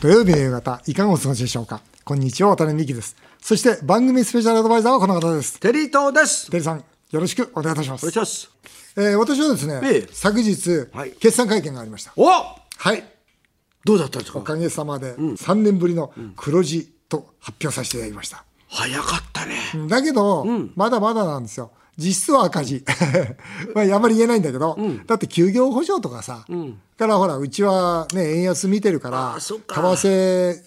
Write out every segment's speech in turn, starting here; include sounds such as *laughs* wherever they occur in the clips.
土曜日の夕方、いかがお過ごしでしょうか？こんにちは、渡辺美希です。そして番組スペシャルアドバイザーはこの方です。テリー東です。テリーさん、よろしくお願いいたします。お願いします。えー私はですね、ええ昨日、はい決算会見がありました。おはい。どうだったんですか？おかげさまで、3年ぶりの黒字と発表させていただきました。早かったね。だけど、まだまだなんですよ。実質は赤字。*laughs* まあ、あまり言えないんだけど、だって休業補償とかさ、からほら、うちはね、円安見てるから、為替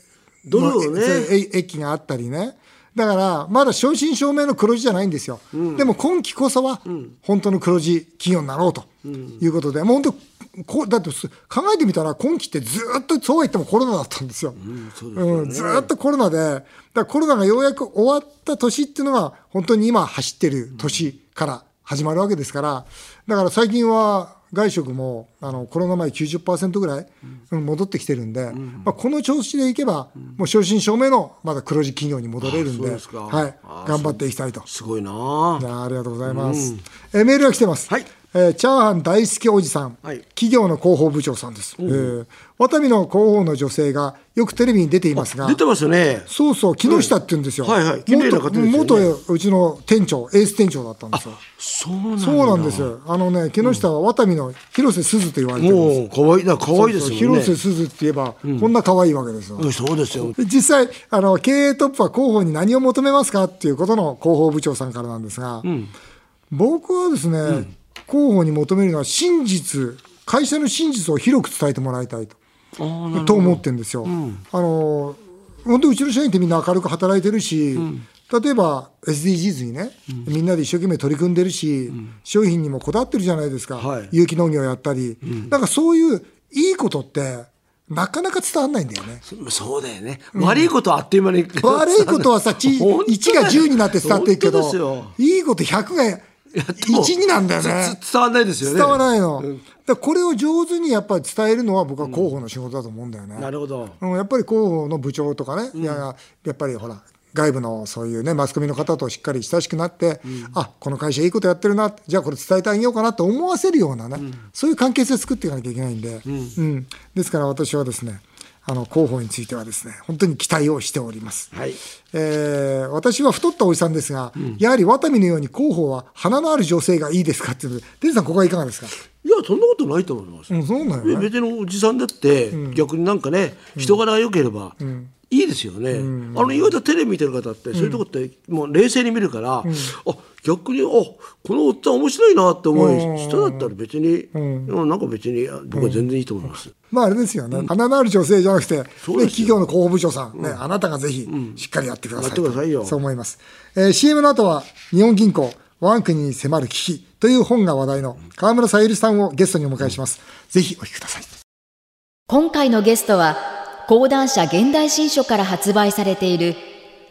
ドルをねのええ益があったりね。だから、まだ正真正銘の黒字じゃないんですよ。でも今期こそは、本当の黒字企業になろうということで、もう本当こうだってす考えてみたら今期ってずっとそうは言ってもコロナだったんですよ。うんずっとコロナで、だコロナがようやく終わった年っていうのが、本当に今走ってる年から始まるわけですから、だから最近は外食もあのコロナ前90%ぐらい、うん。戻ってきてるんで、まあ、この調子でいけば、もう正真正銘のまだ黒字企業に戻れるんで、はい。あ、頑張っていきたいと。すごいな。いやありがとうございます。えーメールが来てます。はい。えーチャーハン大好きおじさん、はい。企業の広報部長さんです。えーワタミの広報の女性がよくテレビに出ていますが出、てますよね。そうそう、木下って言うんですよ。はいはい綺麗な方ですよね元元うちの店長、エース店長だったんですよ。そうなんだ。そうなんですよ。あのね、木下はワタミの広瀬すずと言われてるんです。もう可愛いな可愛いですよね。広瀬すずって言えば、こんな可愛いわけですよ。うんそうですよ。で実際あの経営トップは広報に何を求めますかっていうことの広報部長さんからなんですが、僕はですね、広報に求めるのは真実会社の真実を広く伝えてもらいたいとと思ってるんですよ。あの本当うちの社員ってみんな明るく働いてるし、例えば SDGs にね、みんなで一生懸命取り組んでるし、商品にもこだわってるじゃないですか、はい。有機農業やったり、なんかそういういいことってなかなか伝わんないんだよね。そそうだよね。悪いことはあっという間に。悪いことはさ、ち *laughs* 本当だよ。1が10になって伝わっていくけどいいこと100が1になんだよね。つ伝わんないですよね。伝わらないの。だからこれを上手にやっぱり伝えるのは僕は広報の仕事だと思うんだよね。なるほど。うん、やっぱり広報の部長とかね、いやいややっぱりほら外部のそういうねマスコミの方としっかり親しくなって、あこの会社いいことやってるなじゃあこれ伝えてあげようかなと思わせるようなね、そういう関係性を作っていかなきゃいけないんで、うんですから私はですねあの広報についてはですね本当に期待をしております。はい。えー私は太ったおじさんですが、やはりワタミのように広報は花のある女性がいいですかっていうので、デンさん、ここはいかがですか、いやそんなことないと思います。うん、そうだよね。別におじさんだって、逆になんかね人柄が良ければ、いいですよね、あの意外とテレビ見てる方って、そういうとこってもう冷静に見るから、あ逆にあこのおっちゃん面白いなって思う人だったら別に、うん。なんか別にあ僕は全然いいと思います、まああれですよね、花のある女性じゃなくて、ね、企業の広報部長さん、ねあなたがぜひしっかりやってくださいやってくださいよ。そう思います、えー CM の後は日本銀行我が国に迫る危機という本が話題の川村さゆりさんをゲストにお迎えします、ぜひお聞きください。今回のゲストは講談社現代新書から発売されている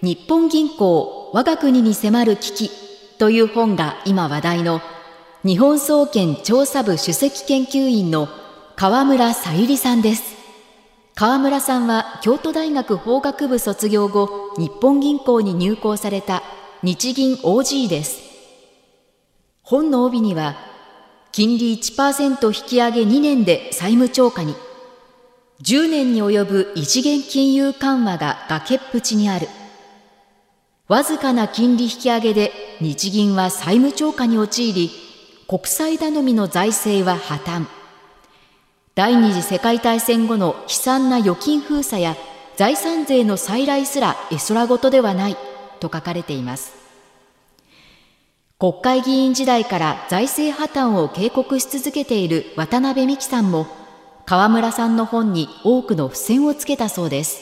日本銀行我が国に迫る危機という本が今話題の日本総研調査部首席研究員の川村さゆりさんです川村さんは京都大学法学部卒業後日本銀行に入行された日銀 OG です本の帯には金利1%引き上げ2年で債務超過に10年に及ぶ異次元金融緩和が崖っぷちにある。わずかな金利引き上げで日銀は債務超過に陥り、国債頼みの財政は破綻。第二次世界大戦後の悲惨な預金封鎖や財産税の再来すら絵空事ではないと書かれています。国会議員時代から財政破綻を警告し続けている渡辺美樹さんも川村さんの本に多くの付箋をつけたそうです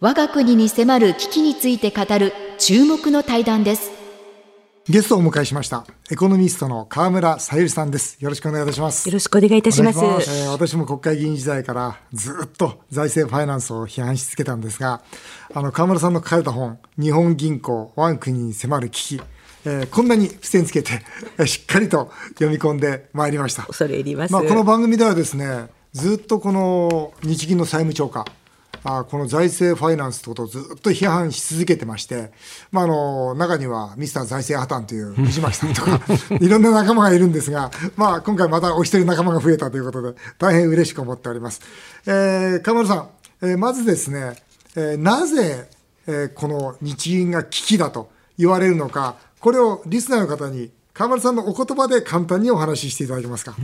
我が国に迫る危機について語る注目の対談ですゲストをお迎えしましたエコノミストの川村さゆりさんですよろしくお願いいたしますよろしくお願いいたします。お願いしえー私も国会議員時代からずっと財政ファイナンスを批判し続けたんですが、あの川村さんの書かれた本、日本銀行、我が国に迫る危機、えーこんなに付箋つけて、えーしっかりと読み込んでまいりました。恐れ入ります。まあ、この番組ではですね、ずっとこの日銀の債務超過、あこの財政ファイナンスってことをずっと批判し続けてまして、まあ、あの中にはミスター財政破綻という藤巻さんとか *laughs* いろんな仲間がいるんですが、まあ、今回またお一人仲間が増えたということで大変嬉しく思っております。えー、河村さんえーまずですね、えーなぜ、えーこの日銀が危機だと言われるのか、これをリスナーの方に、川丸さんのお言葉で簡単にお話ししていただけますか？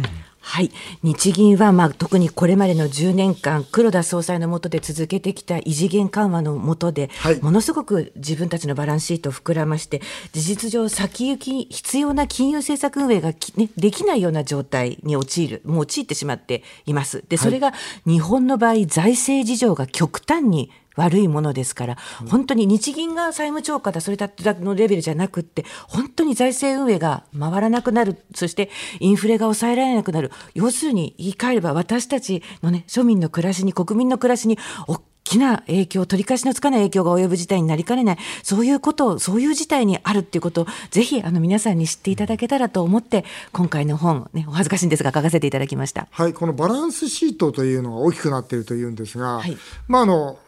はい、日銀は、まあ、特にこれまでの10年間、黒田総裁の下で続けてきた異次元緩和の下で、はいものすごく自分たちのバランスシートを膨らまして、事実上、先行き必要な金融政策運営がき、ね、できないような状態に陥る、もう陥ってしまっています。で、それが日本の場合、財政事情が極端に悪いものですから、本当に日銀が債務超過だ、それだけのレベルじゃなくって、本当に財政運営が回らなくなる、そしてインフレが抑えられなくなる、要するに言い換えれば、私たちのね、庶民の暮らしに、国民の暮らしに、大きな影響、取り返しのつかない影響が及ぶ事態になりかねない、そういうことを、そういう事態にあるっていうことを、ぜひあの皆さんに知っていただけたらと思って、今回の本、ね、お恥ずかしいんですが、書かせていただきました。はい、このバランスシートというのが大きくなっているというんですが、はい。まああの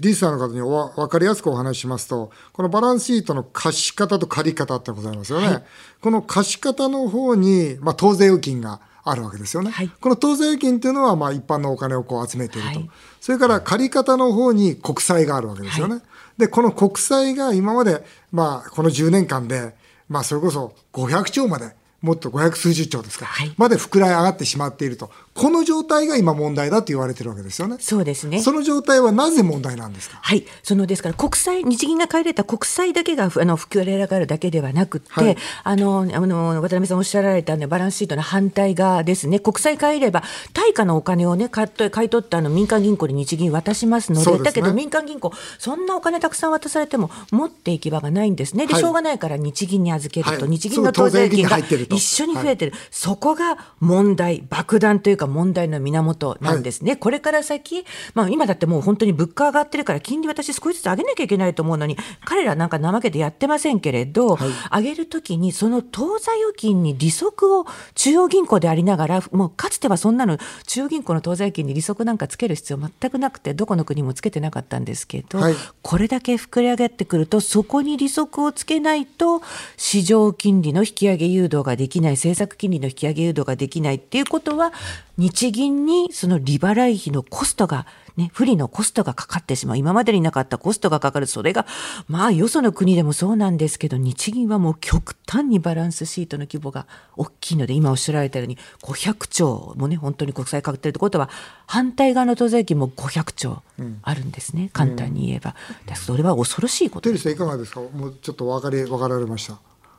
リスナーの方におわ分かりやすくお話ししますと、このバランスシートの貸し方と借り方ってございますよね。この貸し方の方に、まあ、当税預金があるわけですよね。はいこの当税預金っていうのは、まあ、一般のお金をこう集めていると。はいそれから借り方の方に国債があるわけですよね。で、この国債が今まで、まあ、この10年間で、まあ、それこそ500兆まで、もっと500数十兆ですか、はいまで膨らい上がってしまっていると。この状態が今問題だと言われてるわけですよね。そうですね。その状態はなぜ問題なんですか？はい、そのですから国債日銀が買い入れた国債だけがふあの膨れ上がるだけではなくって、はい。あのあの渡辺さんおっしゃられた、ね、バランスシートの反対側ですね。国債買い入れば対価のお金をね買っと買い取ったあの民間銀行に日銀渡しますのでね。だけど民間銀行そんなお金たくさん渡されても持っていき場がないんですね。で、はい。しょうがないから日銀に預けると、はい。日銀の当税金が一緒に増えてる、そこが問題爆弾というか問題の源なんですね、これから先、まあ、今だってもう本当に物価上がってるから金利私少しずつ上げなきゃいけないと思うのに彼らなんか怠けてやってませんけれど、上げるときにその当座預金に利息を中央銀行でありながらもうかつてはそんなの中央銀行の当座預金に利息なんかつける必要全くなくてどこの国もつけてなかったんですけど、はい。これだけ膨れ上がってくるとそこに利息をつけないと市場金利の引き上げ誘導ができない政策金利の引き上げ誘導ができないっていうことは日銀にその利払い費のコストがね、不利のコストがかかってしまう。今までになかったコストがかかる。それが、まあ、よその国でもそうなんですけど、日銀はもう極端にバランスシートの規模が大きいので、今おっしゃられたように、500兆もね、本当に国債かかってるってことは、反対側の当税金も500兆あるんですね。簡単に言えば。だからそれは恐ろしいことテリーさんいかがですか？もうちょっと分かり分かられました。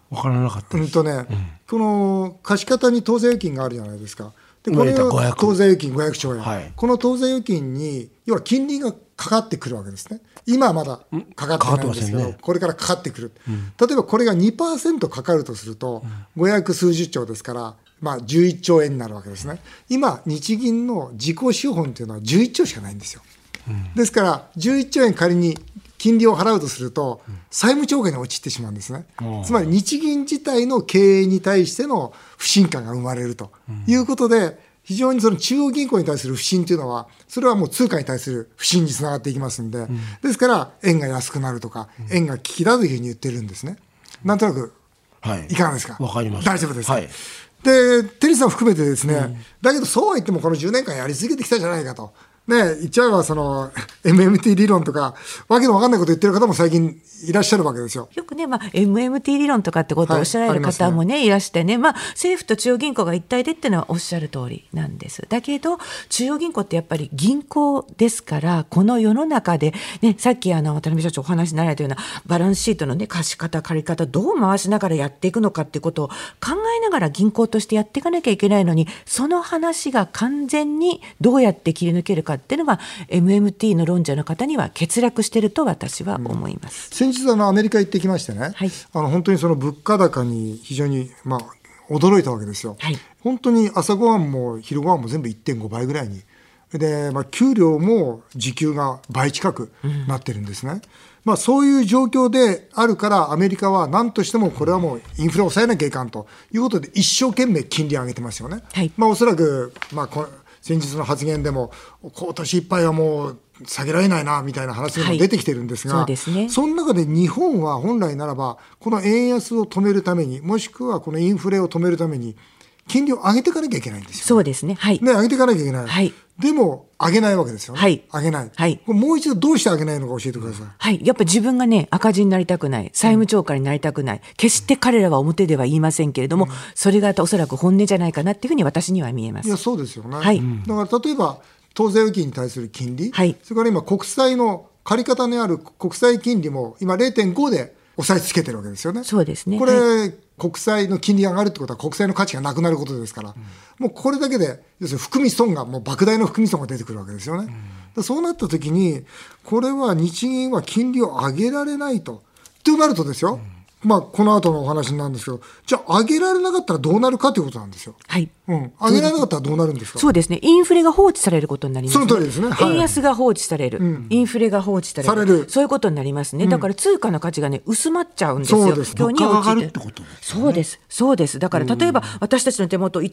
分からなかったうんとね、この貸し方に当税預金があるじゃないですか。でこれ今言ったを500当税預金500兆円、はい。この当税預金に要は金利がかかってくるわけですね。今はまだかかってないんですけど、ね。これからかかってくる。例えばこれが2%かかるとすると、500数十兆ですから、まあ11兆円になるわけですね。今、日銀の自己資本というのは11兆しかないんですよ。ですから、11兆円仮に金利を払うとすると、債務超過に陥ってしまうんですね。つまり日銀自体の経営に対しての不信感が生まれると。いうことで、非常にその中央銀行に対する不信というのは、それはもう通貨に対する不信につながっていきますんで、ですから、円が安くなるとか、円が危機だというふうに言ってるんですね。なんとなく、はい。いかがですか？わかりました。大丈夫ですか、はい。で、テリーさんを含めてですね、だけどそうは言ってもこの10年間やり続けてきたじゃないかと。ね、言っちゃえばその *laughs* MMT 理論とか、わけのわかんないこと言ってる方も最近いらっしゃるわけですよ。よくね、まあ、MMT 理論とかってことをおっしゃられるはい方もね、いらしてね、まあ、政府と中央銀行が一体でっていうのはおっしゃる通りなんです。だけど、中央銀行ってやっぱり銀行ですから、この世の中で、ね、さっきあの、渡辺社長お話になられたような、バランスシートのね、貸し方、借り方、どう回しながらやっていくのかっていうことを考えながら銀行としてやっていかなきゃいけないのに、その話が完全にどうやって切り抜けるかっていうのは、MMT の論者の方には欠落してると私は思います。先日あのアメリカ行ってきましてね、はいあの本当にその物価高に非常に、まあ、驚いたわけですよ。はい本当に朝ごはんも昼ごはんも全部1.5倍ぐらいに。で、まあ、給料も時給が倍近くなってるんですね。まあ、そういう状況であるから、アメリカは何としてもこれはもうインフレを抑えなきゃいかんということで、一生懸命金利上げてますよね。はいまあ、おそらく、まあ、こ先日の発言でも、今年いっぱいはもう下げられないなみたいな話がはい出てきてるんですが、そうですねその中で日本は本来ならば、この円安を止めるために、もしくはこのインフレを止めるために、金利を上げていかなきゃいけないんですよ。そうですね。はい。ね、上げていかなきゃいけない。はいでも上げないわけですよね。はい上げない。はいもう一度どうして上げないのか教えてください。はい。やっぱり自分がね、赤字になりたくない、債務超過になりたくない、決して彼らは表では言いませんけれども、それがおそらく本音じゃないかなっていうふうに私には見えますいや。そうですよね。はいだから例えば当座預金に対する金利、はいそれから今国債の借り方にある国債金利も今0.5で押さえつけてるわけですよね。そうですねこれ、は国債の金利が上がるってことは国債の価値がなくなることですから、もうこれだけで要するに含み損がもう莫大な含み損が出てくるわけですよね。だそうなった時にこれは日銀は金利を上げられないと。となるとですよ、まあこの後のお話なんですけど、じゃあ上げられなかったらどうなるかということなんですよ。はい。うん、上げられなかったらどうなるんですか？そうですね。インフレが放置されることになります、その通りですねはい円安が放置される、インフレが放置される。されるそういうことになりますね。だから通貨の価値がね、薄まっちゃうんですよ。そうです今日に物価が上が陥るってことですそうです。そうです。だから例えば私たちの手元、手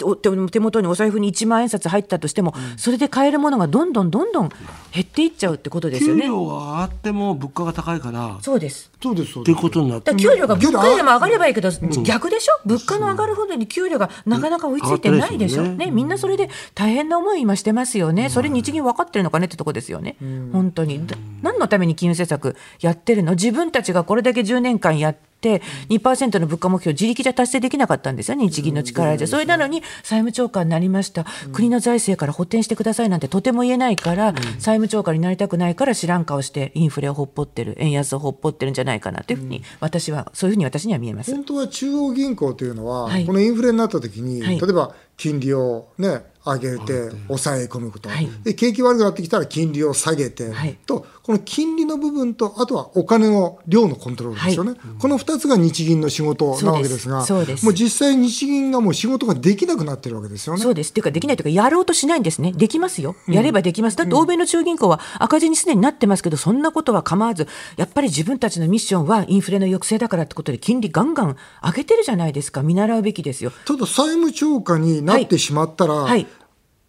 手元にお財布に1万円札入ったとしても、それで買えるものがどんどんどんどん減っていっちゃうってことですよね。給料が上がっても物価が高いからっそうです。そうです、そうていう。ことになって給料が物価よりも上がればいいけど、逆でしょ？物価の上がるほどに給料がなかなか追いついてないでしょ、ね。ね、みんなそれで大変な思い今してますよね、それ日銀分かってるのかねってとこですよね、本当に。だ何のために金融政策やってるの？自分たちがこれだけ10年間やって、2%の物価目標、自力じゃ達成できなかったんですよね、日銀の力じゃ。それなのに債務超過になりました、国の財政から補填してくださいなんてとても言えないから、債務超過になりたくないから知らん顔して、インフレをほっぽってる、円安をほっぽってるんじゃないかなというふうに、私は、そういうふうに私には見えます。本当は中央銀行というのは、はい。このインフレになった時に、はい。例えば金利をね上げて抑え込むこと、はいで景気悪くなってきたら金利を下げて、はいとこの金利の部分とあとはお金の量のコントロールですよね、この2つが日銀の仕事なわけですがもう実際日銀がもう仕事ができなくなってるわけですよね。そうです。っていうか、できないというか、やろうとしないんですね。できますよ。やればできます。だって、欧米の中銀行は赤字にすでになってますけど、そんなことは構わず、やっぱり自分たちのミッションはインフレの抑制だからってことで、金利ガンガン上げてるじゃないですか。見習うべきですよ。ただ債務超過になってしまったら、はい。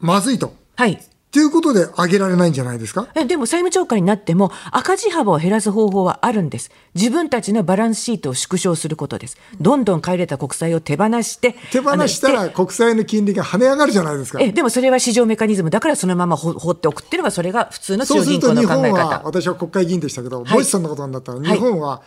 まずいと。はい。ということで上げられないんじゃないですか？えでも債務超過になっても赤字幅を減らす方法はあるんです。自分たちのバランスシートを縮小することです。どんどん買い入れた国債を手放して。手放したら国債の金利が跳ね上がるじゃないですか。えでもそれは市場メカニズムだからそのまま放放っておくっていうのがそれが普通のそうする中銀行のと日本考え方。は私は国会議員でしたけど、はいもしそんなことになったら日本は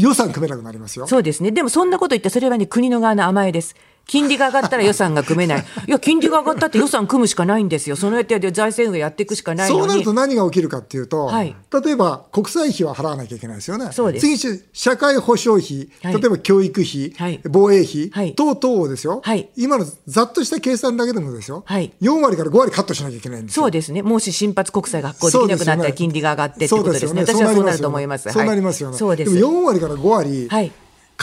予算組めなくなりますよ。そうですね。でもそんなこと言ってそれはね国の側の甘えです。金利が上がったら予算が組めない。いや金利が上がったって予算組むしかないんですよ。そのやって財政運営やっていくしかないのに。そうなると何が起きるかっていうと、はい例えば国債費は払わなきゃいけないですよね。そうです次、社会保障費、はい例えば教育費、はい防衛費、はい等々をですよ、はい今のざっとした計算だけでもですよ、はい4割から5割カットしなきゃいけないんですよ。そうですね。もし新発国債が発行できなくなったら金利が上がってってことですね。私はそうなると思います。そうなりますよね。そうです。も4割から5割はい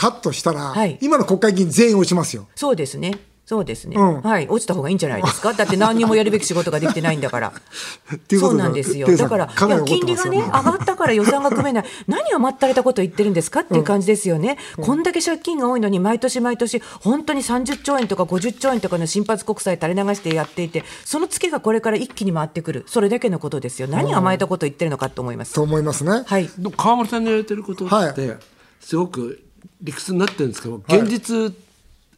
カットしたら、はい今の国会議員全員落ちますよ。そうですね。そうですね、うんはい。落ちた方がいいんじゃないですか？*laughs* だって何にもやるべき仕事ができてないんだから。ていうことでそうなんですよ。だから、かいや、金利がね、上がったから予算が組めない。*laughs* 何甘ったれたこと言ってるんですか？っていう感じですよね。こんだけ借金が多いのに、毎年毎年、本当に30兆円とか50兆円とかの新発国債垂れ流してやっていて、そのツケがこれから一気に回ってくる。それだけのことですよ。何甘えたこと言ってるのかと思います。と思いますね。はい。川村さんの言われてることはってすごく理屈になってるんですけど、現実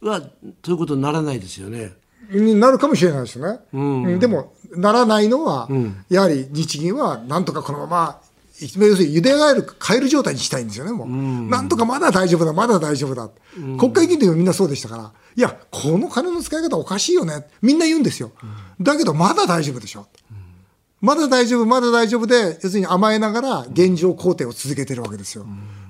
はそういうことにならないですよね。になるかもしれないですね。うんでも、ならないのは、やはり日銀はなんとかこのまま、要するに茹でガエル、カエル状態にしたいんですよね、もう。なんとかまだ大丈夫だ、まだ大丈夫だ。国会議員でもみんなそうでしたから、いや、この金の使い方おかしいよね。みんな言うんですよ。だけど、まだ大丈夫でしょ。まだ大丈夫、まだ大丈夫で、要するに甘えながら現状肯定を続けてるわけですよ。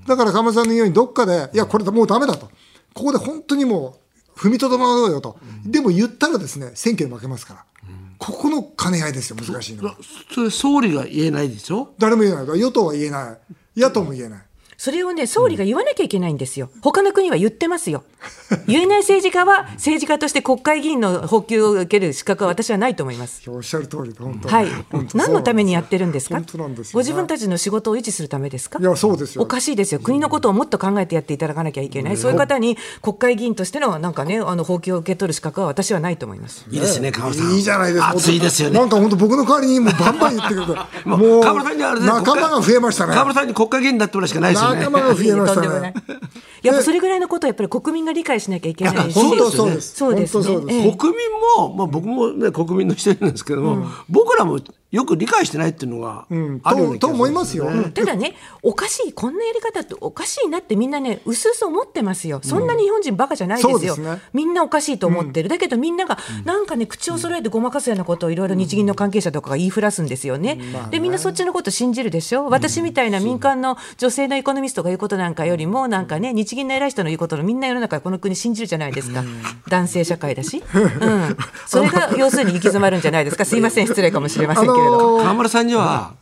だから、鎌田さんのように、どっかで、いや、これもうダメだと。ここで本当にもう、踏みとどまろうよと。でも言ったらですね、選挙に負けますから。ここの兼ね合いですよ、難しいのは。それ総理が言えないでしょ？誰も言えない。与党は言えない。野党も言えない。それをね、総理が言わなきゃいけないんですよ。他の国は言ってますよ。*laughs* 言えない政治家は、政治家として国会議員の補給を受ける資格は私はないと思います。おっしゃる通りで、本当に。はい本。当何のためにやってるんですか？本当なんですよご自分たちの仕事を維持するためですか？いや、そうですよ。おかしいですよ。国のことをもっと考えてやっていただかなきゃいけない。そういう方に国会議員としてのなんかね、あの、放棄を受け取る資格は私はないと思います。いいですね、川村さん。いいじゃないですか。熱いですよねな。んか本当僕の代わりにもうバンバン言ってくれて。もうもう川村さんにはあれね仲間が増えましたね。川村さんに国会議員になってもらうしかないですよ頭が増えましたね。やっぱそれぐらいのことをやっぱり国民が理解しなきゃいけないし。本当そうです。そうですね。国民も、まあ、僕もね国民の一人なんですけども、僕らもよく理解してないっていうのがうんあるような気がするんとと思いますよただね、おかしい、こんなやり方っておかしいなってみんなね、うすうす思ってますよ。そんなに日本人バカじゃないですよ。そうですねみんなおかしいと思ってる。だけどみんなが、なんかね、口を揃えてごまかすようなことをいろいろ日銀の関係者とかが言いふらすんですよね。で、みんなそっちのこと信じるでしょ？私みたいな民間の女性のエコノミストが言うことなんかよりも、なんかね、日銀の偉い人の言うことのみんな世の中この国信じるじゃないですか。男性社会だし。うん。それが要するに行き詰まるんじゃないですか。すいません、失礼かもしれませんけれど。あのー。川村さんには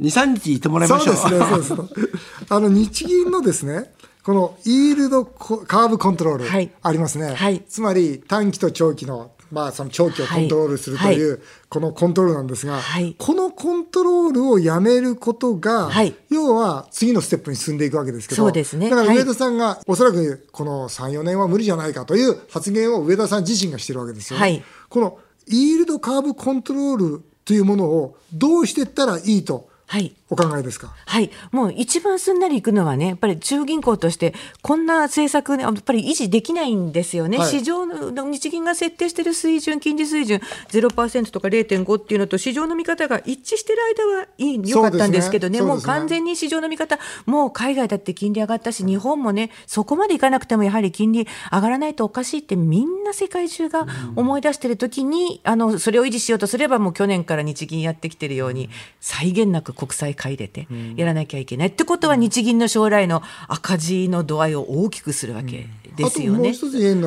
23日いてもらいましょう。そうですね、そうです。*laughs* あの日銀のですね、このイールドコカーブコントロール、はい。ありますね、はい。つまり短期と長期の、まあ、その長期をコントロールするという、はい。このコントロールなんですが、はい。このコントロールをやめることが、はい。要は次のステップに進んでいくわけですけど、そうですね。だからはい。上田さんが、おそらくこの3、4年は無理じゃないかという発言を上田さん自身がしてるわけですよね。はい。このイールドカーブコントロールというものをどうしていったらいいとはい。お考えですか？はい、もう一番すんなりいくのはね、やっぱり中央銀行として、こんな政策ね、やっぱり維持できないんですよね、はい。市場の日銀が設定している水準、金利水準、0%とか0.5っていうのと、市場の見方が一致してる間はいい良かったんですけどね、もうそう完全に市場の見方、もう海外だって金利上がったし、日本もね、そこまでいかなくても、やはり金利上がらないとおかしいって、みんな世界中が思い出してるときに、あのそれを維持しようとすれば、もう去年から日銀やってきてるように、際限なく国債買い入れてやらなきゃいけない。ってことは、日銀の将来の赤字の度合いを大きくするわけですよね。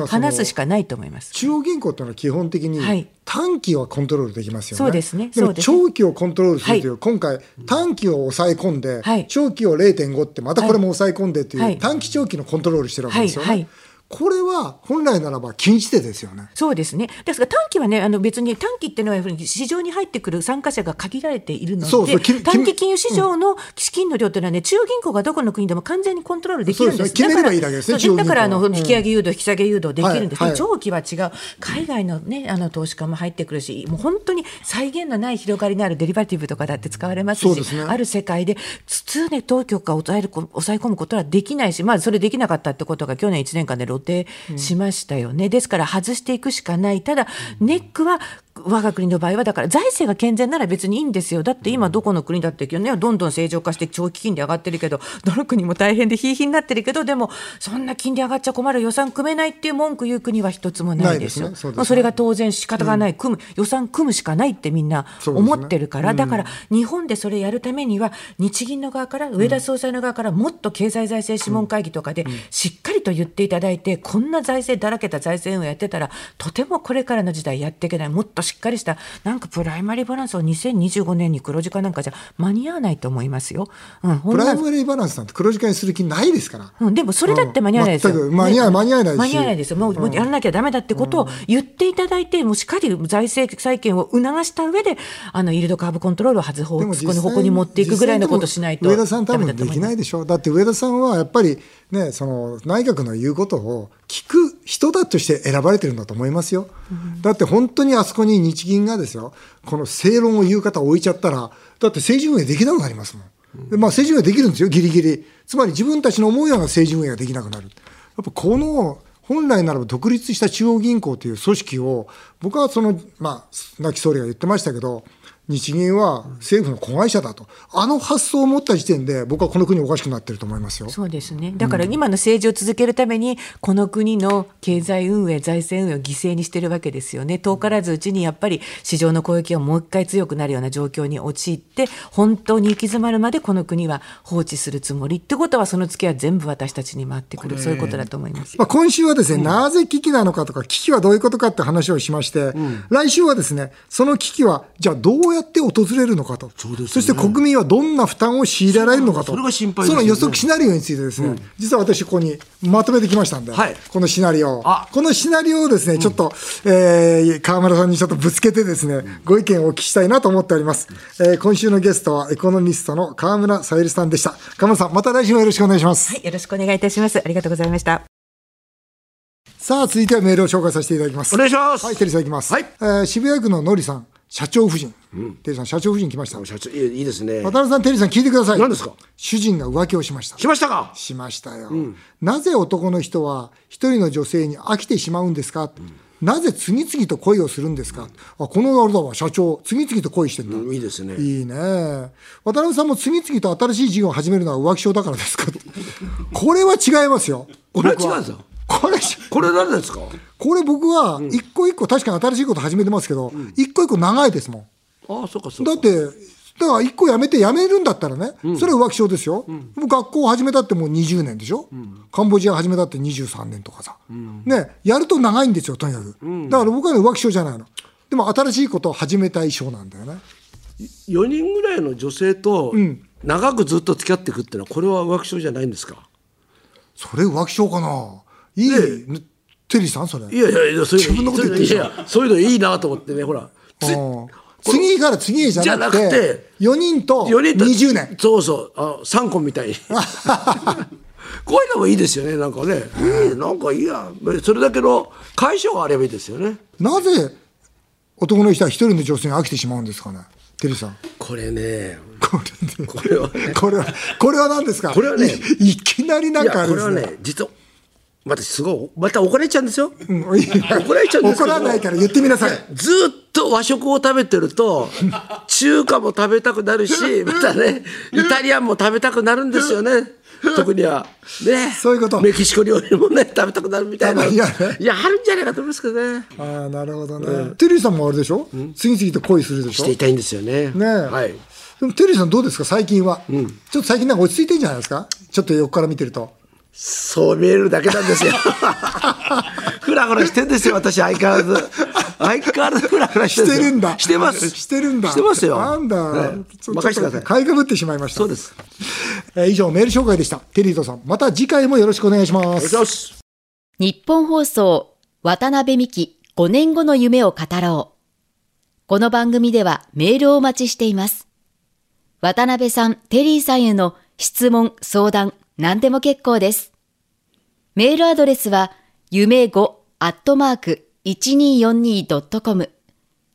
話すしかないと思います。中央銀行というのは基本的にはい短期はコントロールできますよね。そうですねでも長期をコントロールするという、はい今回短期を抑え込んで、はい長期を0.5ってまたこれも抑え込んでという、はい短期長期のコントロールしてるわけですよね。これは本来ならば禁じ手ですよね。そうですね。ですから短期はね、あの別に短期っていうのはやはり市場に入ってくる参加者が限られているので、そうそうき短期金融市場の資金の量っていうのはね、中央銀行がどこの国でも完全にコントロールできるんです。ですね決めればいいだけですねだからあのうん引き上げ誘導、引き下げ誘導できるんですけど、はいはい長期は違う。海外のね、あの投資家も入ってくるし、もう本当に際限のない広がりのあるデリバティブとかだって使われますし、ねある世界で普通ね、当局が抑える抑え込むことはできないし、まあそれできなかったってことが去年1年間で露呈しましたよね。ですから外していくしかない。ただ、ネックは我が国の場合は、だから財政が健全なら別にいいんですよ。だって今どこの国だってね、どんどん正常化して長期金利上がってるけど、どの国も大変でひいひいになってるけど、でもそんな金利上がっちゃ困る予算組めないっていう文句言う国は一つもないですよ。それが当然仕方がない、組む予算組むしかないってみんな思ってるから、だから日本でそれやるためには、日銀の側から、上田総裁の側からもっと経済財政諮問会議とかで、しっかりと言っていただいて、こんな財政だらけた財政運営やってたら、とてもこれからの時代やっていけない、もっとしっかりした、なんかプライマリーバランスを2025年に黒字化なんかじゃ間に合わないと思いますよ。うん、プライマリーバランスなんて黒字化にする気ないですから。うん、でもそれだって間に合わないですよ。全く間に合わないし間に合わないですよ。もう,、もうやらなきゃダメだってことを言っていただいて、もうしっかり財政再建を促した上で、あのイールドカーブコントロールを外す方向に持っていくぐらいのことしないと。上田さん多分できないでしょう。だって上田さんはやっぱりね、その内閣の言うことを聞く人だとして選ばれてるんだと思いますよ。だって本当にあそこに日銀がですよ、この正論を言う方を置いちゃったら、だって政治運営できなくなりますもん。でまあ政治運営できるんですよ、ギリギリ。つまり自分たちの思うような政治運営ができなくなる。やっぱこの本来ならば独立した中央銀行という組織を、僕はその、まあ、亡き総理が言ってましたけど、日銀は政府の子会社だと、あの発想を持った時点で、僕はこの国おかしくなってると思いますよ。そうですね。だから今の政治を続けるために、この国の経済運営、財政運営を犠牲にしてるわけですよね。遠からずうちにやっぱり市場の攻撃がもう一回強くなるような状況に陥って、本当に行き詰まるまでこの国は放置するつもりってことは、その付けは全部私たちに回ってくる。そういうことだと思います。まあ、今週はですね、なぜ危機なのかとか、危機はどういうことかって話をしまして、来週はですね、その危機は、じゃあどうやって訪れるのかと、そうですねそして国民はどんな負担を強いられるのかと、それが心配ですよねその予測シナリオについてですね、実は私、ここにまとめてきましたんで、はいこのシナリオこのシナリオをですね、ちょっと、えー川村さんにちょっとぶつけてですね、ご意見をお聞きしたいなと思っております。えー今週のゲストはエコノミストの川村さゆりさんでした。川村さん、また来週もよろしくお願いします。はい、よろしくお願いいたします。ありがとうございました。さあ、続いてはメールを紹介させていただきます。お願いします。はい、テリーさんいきます。はいえー渋谷区ののりさん。社長夫人、テリーさん社長夫人来ました。社長いいですね。渡辺さんテリーさん聞いてください。何ですか？主人が浮気をしました。しましたか？しましたよ、なぜ男の人は一人の女性に飽きてしまうんですか、なぜ次々と恋をするんですか、あこのあれだわ社長。次々と恋してんだ、うんいいですね。いいね。渡辺さんも次々と新しい事業を始めるのは浮気症だからですか？*laughs* これは違いますよ。これは僕違うんですよこれこれ誰ですか？これ僕は一個一個確かに新しいこと始めてますけど、一個一個長いですもん。ああそうかそうか。だって、だから一個やめてやめるんだったらね、それは浮気症ですよ、もう学校始めたってもう20年でしょ、カンボジア始めたって23年とかさ、ね、やると長いんですよ、とにかく。だから僕はね、浮気症じゃないの。でも新しいことを始めたい症なんだよね。4人ぐらいの女性と長くずっと付き合っていくっていうのはこれは浮気症じゃないんですか？それ浮気症かな？いい、テリーさん、それ。いやいやいやそういうのいやいやそういうのいいなと思ってねほら。次から次へじゃなくてて、4人と4人と20年。そうそうあ3個みたいに。*laughs* こういうのもいいですよねなんかね。いいなんかいいや。それだけの解消があればいいですよね。なぜ男の人は一人の女性に飽きてしまうんですかね、テリーさん。これね。これね。これはね。これは、これは何ですか？これはね。いいきなりなんいやこれはかあれですね。ね実は私すごいまた怒られちゃうんですよ。怒られちゃうんですけど怒らないから言ってみなさい。ずっと和食を食べてると中華も食べたくなるし *laughs* またねイタリアンも食べたくなるんですよね。特にはね。そういうこと。メキシコ料理もね食べたくなるみたいな。い *laughs* いや。ねいやあるんじゃないかと思いますけどね。ああ、なるほどね。テリーさんもあれでしょ？次々と恋するでしょ？していたいんですよね。ねえ。はい。でもテリーさんどうですか？最近は、ちょっと最近なんか落ち着いてんじゃないですか？ちょっと横から見てると。そう見えるだけなんですよ *laughs* ふらふらしてんですよ私相変わらず相変わらずふらふらしてしてるんだ。してますしてるんだ。してますよなんだ。ねちょ任せてください買いかぶってしまいました。そうですえー以上、メール紹介でした。テリーとさん、また次回もよろしくお願いしますお願いし。ます日本放送渡辺美希5年後の夢を語ろう。この番組ではメールをお待ちしています。渡辺さん、テリーさんへの質問、相談、何でも結構です。メールアドレスは、夢5アットマーク 1242.com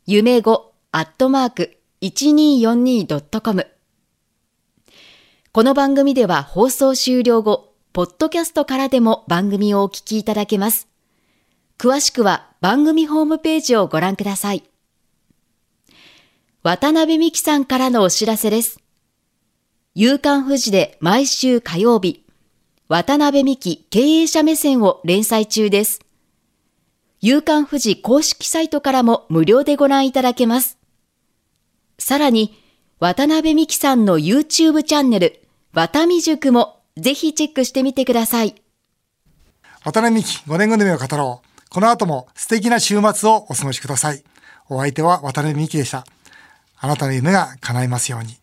夢5アットマーク 1242.com この番組では放送終了後、ポッドキャストからでも番組をお聞きいただけます。詳しくは番組ホームページをご覧ください。渡辺美希さんからのお知らせです。夕刊富士で毎週火曜日、渡辺美希経営者目線を連載中です。夕刊富士公式サイトからも無料でご覧いただけます。さらに、渡辺美希さんの YouTube チャンネル、渡美塾もぜひチェックしてみてください。渡辺美希5年後の夢を語ろう。この後も素敵な週末をお過ごしください。お相手は渡辺美希でした。あなたの夢が叶いますように。